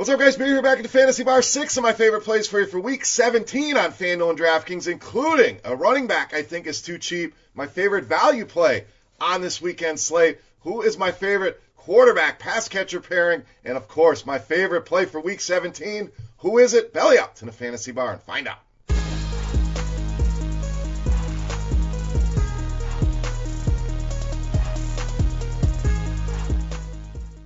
What's up, guys? Beer here back at the Fantasy Bar. Six of my favorite plays for you for Week 17 on FanDuel and DraftKings, including a running back I think is too cheap. My favorite value play on this weekend slate. Who is my favorite quarterback pass catcher pairing? And of course, my favorite play for Week 17. Who is it? Belly up to the Fantasy Bar and find out.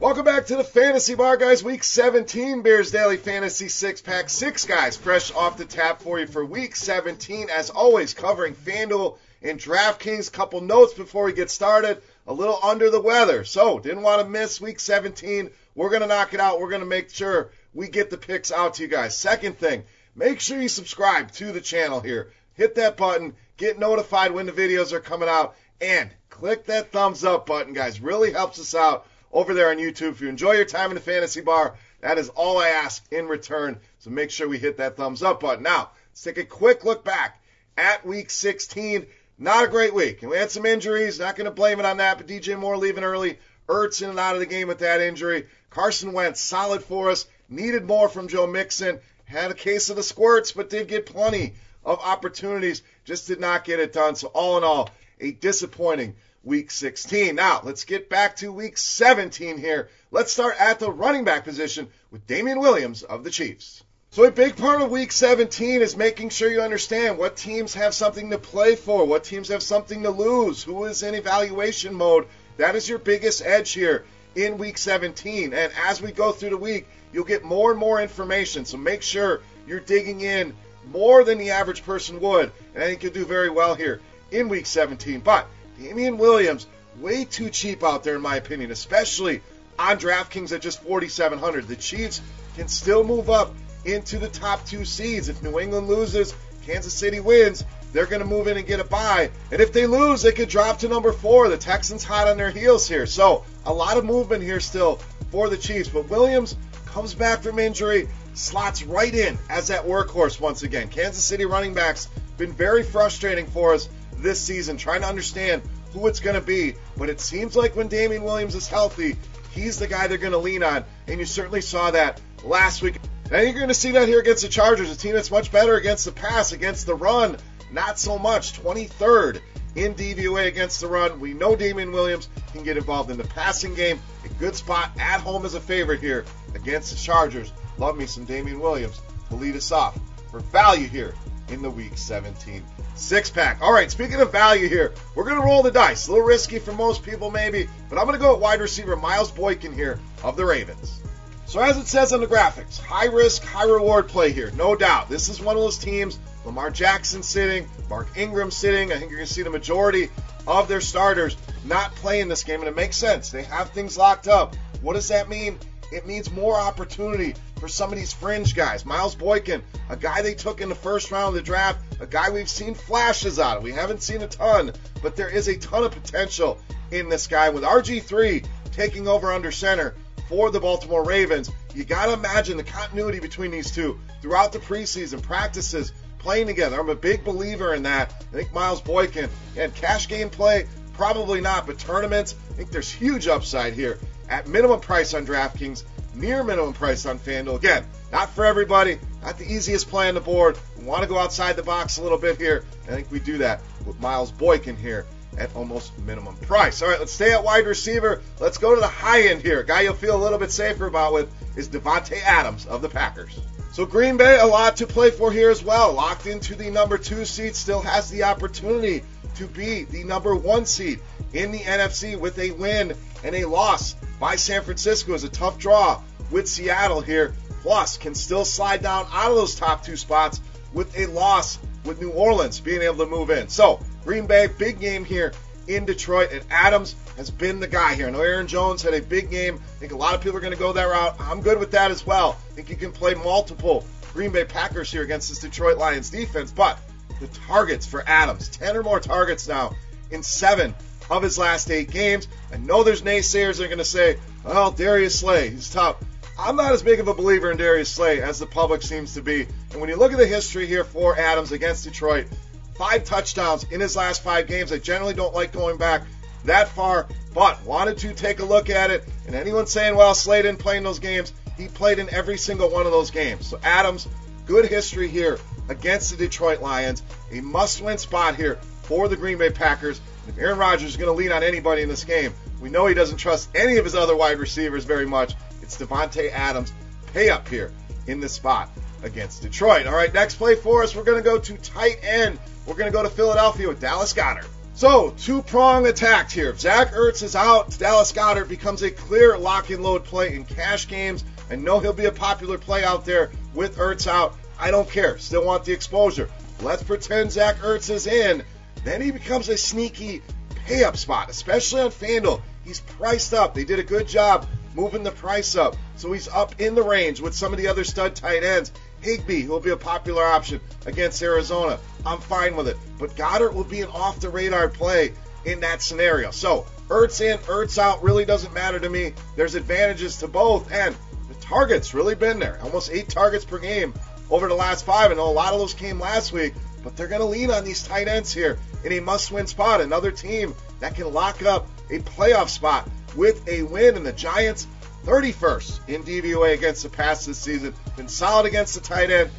Welcome back to the Fantasy Bar, guys. Week 17 Bears Daily Fantasy Six Pack. Six guys fresh off the tap for you for Week 17. As always, covering FanDuel and DraftKings. Couple notes before we get started. A little under the weather, so didn't want to miss Week 17. We're gonna knock it out. We're gonna make sure we get the picks out to you guys. Second thing, make sure you subscribe to the channel here. Hit that button, get notified when the videos are coming out, and click that thumbs up button, guys. Really helps us out over there on YouTube. If you enjoy your time in the fantasy bar, that is all I ask in return. So make sure we hit that thumbs up button. Now, let's take a quick look back at week 16. Not a great week. And we had some injuries. Not going to blame it on that, but DJ Moore leaving early. Ertz in and out of the game with that injury. Carson Wentz solid for us. Needed more from Joe Mixon. Had a case of the squirts, but did get plenty of opportunities. Just did not get it done. So all in all, a disappointing week 16. Now, let's get back to week 17 here. Let's start at the running back position with Damien Williams of the Chiefs. So, a big part of week 17 is making sure you understand what teams have something to play for, what teams have something to lose, who is in evaluation mode. That is your biggest edge here in week 17. And as we go through the week, you'll get more and more information. So, make sure you're digging in more than the average person would. And I think you'll do very well here in week 17. But Damien Williams, way too cheap out there, in my opinion, especially on DraftKings at just 4,700. The Chiefs can still move up into the top two seeds. If New England loses, Kansas City wins, they're going to move in and get a bye. And if they lose, they could drop to number four. The Texans hot on their heels here. So a lot of movement here still for the Chiefs. But Williams comes back from injury, slots right in as that workhorse once again. Kansas City running backs been very frustrating for us this season, trying to understand who it's going to be. But it seems like when Damien Williams is healthy, he's the guy they're going to lean on. And you certainly saw that last week. And you're going to see that here against the Chargers, a team that's much better against the pass, against the run, not so much. 23rd in DVOA against the run. We know Damien Williams can get involved in the passing game. A good spot at home as a favorite here against the Chargers. Love me some Damien Williams to lead us off for value here in the Week 17 six pack. All right, speaking of value here, we're going to roll the dice. A little risky for most people, maybe, but I'm going to go at wide receiver Miles Boykin here of the Ravens. So, as it says on the graphics, high risk, high reward play here, no doubt. This is one of those teams. Lamar Jackson sitting, Mark Ingram sitting. I think you're going to see the majority of their starters not playing this game, and it makes sense. They have things locked up. What does that mean? It means more opportunity for some of these fringe guys. Miles Boykin, a guy they took in the first round of the draft, a guy we've seen flashes out of. We haven't seen a ton, but there is a ton of potential in this guy with RG3 taking over under center for the Baltimore Ravens. You got to imagine the continuity between these two throughout the preseason practices playing together. I'm a big believer in that. I think Miles Boykin and cash game play, probably not, but tournaments, I think there's huge upside here at minimum price on DraftKings near minimum price on FanDuel. Again, not for everybody, not the easiest play on the board. We want to go outside the box a little bit here. I think we do that with Miles Boykin here at almost minimum price. All right, let's stay at wide receiver. Let's go to the high end here. A guy you'll feel a little bit safer about with is Davante Adams of the Packers. So Green Bay, a lot to play for here as well. Locked into the number two seed, still has the opportunity to be the number one seed in the NFC with a win and a loss by San Francisco is a tough draw with Seattle here. Plus, can still slide down out of those top two spots with a loss with New Orleans being able to move in. So, Green Bay, big game here in Detroit, and Adams has been the guy here. I know Aaron Jones had a big game. I think a lot of people are going to go that route. I'm good with that as well. I think you can play multiple Green Bay Packers here against this Detroit Lions defense, but the targets for Adams, 10 or more targets now in seven of his last eight games. I know there's naysayers that are going to say, well, Darius Slay, he's tough. I'm not as big of a believer in Darius Slay as the public seems to be. And when you look at the history here for Adams against Detroit, five touchdowns in his last five games. I generally don't like going back that far, but wanted to take a look at it. And anyone saying, well, Slay didn't play in those games, he played in every single one of those games. So Adams, good history here against the Detroit Lions. A must-win spot here for the Green Bay Packers. If Aaron Rodgers is going to lean on anybody in this game, we know he doesn't trust any of his other wide receivers very much. It's Davante Adams. Pay up here in this spot against Detroit. All right, next play for us, we're going to go to tight end. We're going to go to Philadelphia with Dallas Goedert. So, two prong attack here. Zach Ertz is out, Dallas Goedert becomes a clear lock and load play in cash games. I know he'll be a popular play out there with Ertz out. I don't care. Still want the exposure. Let's pretend Zach Ertz is in. Then he becomes a sneaky pay up spot, especially on FanDuel. He's priced up. They did a good job moving the price up. So he's up in the range with some of the other stud tight ends. Higbee, who will be a popular option against Arizona. I'm fine with it. But Goedert will be an off the radar play in that scenario. So Ertz in, Ertz out really doesn't matter to me. There's advantages to both, and the targets really been there. Almost eight targets per game over the last five. I know a lot of those came last week, but they're going to lean on these tight ends here in a must-win spot. Another team that can lock up a playoff spot with a win, and the Giants 31st in DVOA against the pass this season. Been solid against the tight end.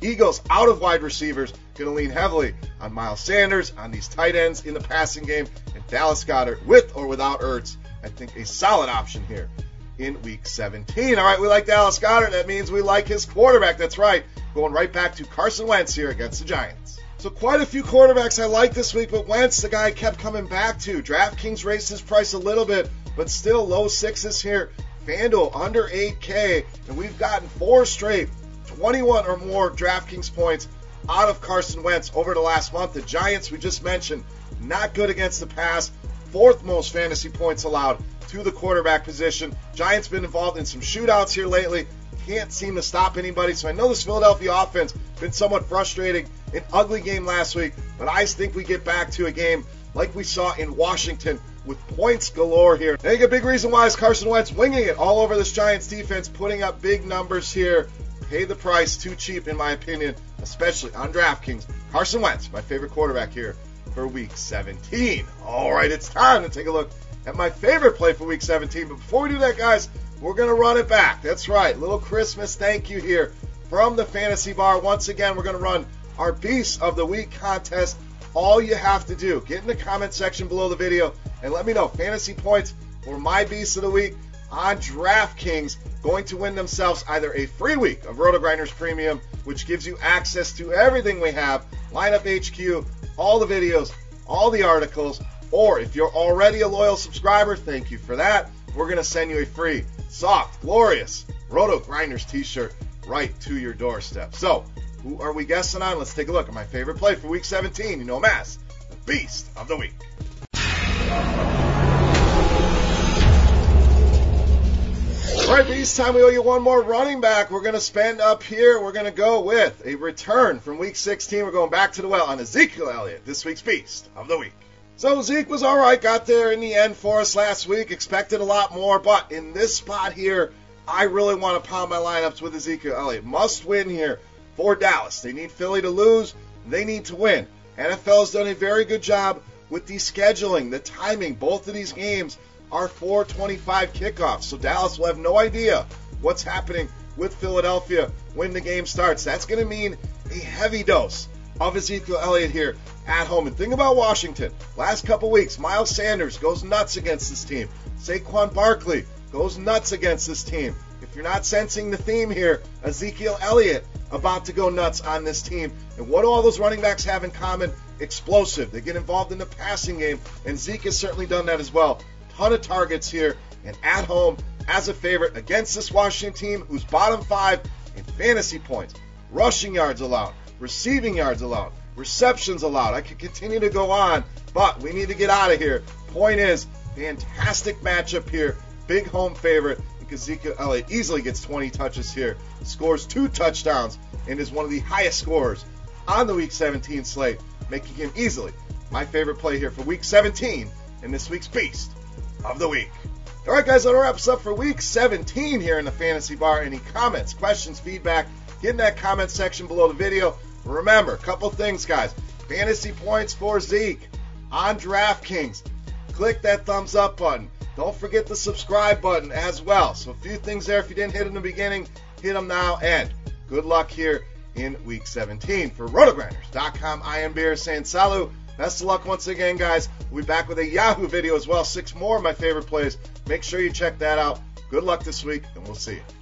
The Eagles out of wide receivers going to lean heavily on Miles Sanders, on these tight ends in the passing game, and Dallas Goedert with or without Ertz. I think a solid option here in week 17. All right, we like Dallas Goedert. That means we like his quarterback. That's right. Going right back to Carson Wentz here against the Giants. So quite a few quarterbacks I like this week, but Wentz, the guy I kept coming back to. DraftKings raised his price a little bit, but still low sixes here. FanDuel under 8K, and we've gotten four straight 21 or more DraftKings points out of Carson Wentz over the last month. The Giants, we just mentioned, not good against the pass, fourth most fantasy points allowed to the quarterback position. Giants been involved in some shootouts here lately. Can't seem to stop anybody. So I know this Philadelphia offense been somewhat frustrating. An ugly game last week, but I think we get back to a game like we saw in Washington with points galore here. I think a big reason why is Carson Wentz winging it all over this Giants defense, putting up big numbers here. Pay the price, too cheap in my opinion, especially on DraftKings. Carson Wentz, my favorite quarterback here for Week 17. All right, it's time to take a look at my favorite play for Week 17. But before we do that, guys, we're going to run it back. That's right, little Christmas thank you here from the Fantasy Bar. Once again, we're going to run our Beast of the Week contest all you have to do, get in the comment section below the video and let me know fantasy points for my beast of the week on DraftKings going to win themselves either a free week of Roto Grinders Premium, which gives you access to everything we have, Lineup HQ, all the videos, all the articles, or if you're already a loyal subscriber, thank you for that. We're going to send you a free, soft, glorious Roto Grinders t-shirt right to your doorstep. So, who are we guessing on? Let's take a look at my favorite play for week 17. You know Mass, the Beast of the Week. All right, Beast time we owe you one more running back. We're going to spend up here. We're going to go with a return from week 16. We're going back to the well on Ezekiel Elliott, this week's Beast of the Week. So Zeke was all right, got there in the end for us last week. Expected a lot more, but in this spot here, I really want to pound my lineups with Ezekiel Elliott. Must win here for Dallas. They need Philly to lose. They need to win. NFL has done a very good job with the scheduling, the timing. Both of these games are 425 kickoffs. So Dallas will have no idea what's happening with Philadelphia when the game starts. That's going to mean a heavy dose of Ezekiel Elliott here at home. And think about Washington. Last couple weeks, Miles Sanders goes nuts against this team. Saquon Barkley goes nuts against this team. If you're not sensing the theme here, Ezekiel Elliott about to go nuts on this team. And what do all those running backs have in common? Explosive. They get involved in the passing game, and Zeke has certainly done that as well. Ton of targets here, and at home as a favorite against this Washington team who's bottom five in fantasy points, rushing yards allowed, receiving yards allowed, receptions allowed. I could continue to go on, but we need to get out of here. Point is, fantastic matchup here. Big home favorite. Ezekiel Elliott easily gets 20 touches here, scores two touchdowns, and is one of the highest scorers on the Week 17 slate, making him easily my favorite play here for Week 17 in this week's Beast of the Week. All right, guys, that wraps up for Week 17 here in the Fantasy Bar. Any comments, questions, feedback, get in that comment section below the video. Remember, a couple things, guys. Fantasy points for Zeke on DraftKings. Click that thumbs up button Don't forget the subscribe button as well. So a few things there. If you didn't hit in the beginning, hit them now. And good luck here in Week 17. For RotoGrinders.com, I am Beer saying salut. Best of luck once again, guys. We'll be back with a Yahoo video as well. Six more of my favorite plays. Make sure you check that out. Good luck this week, and we'll see you.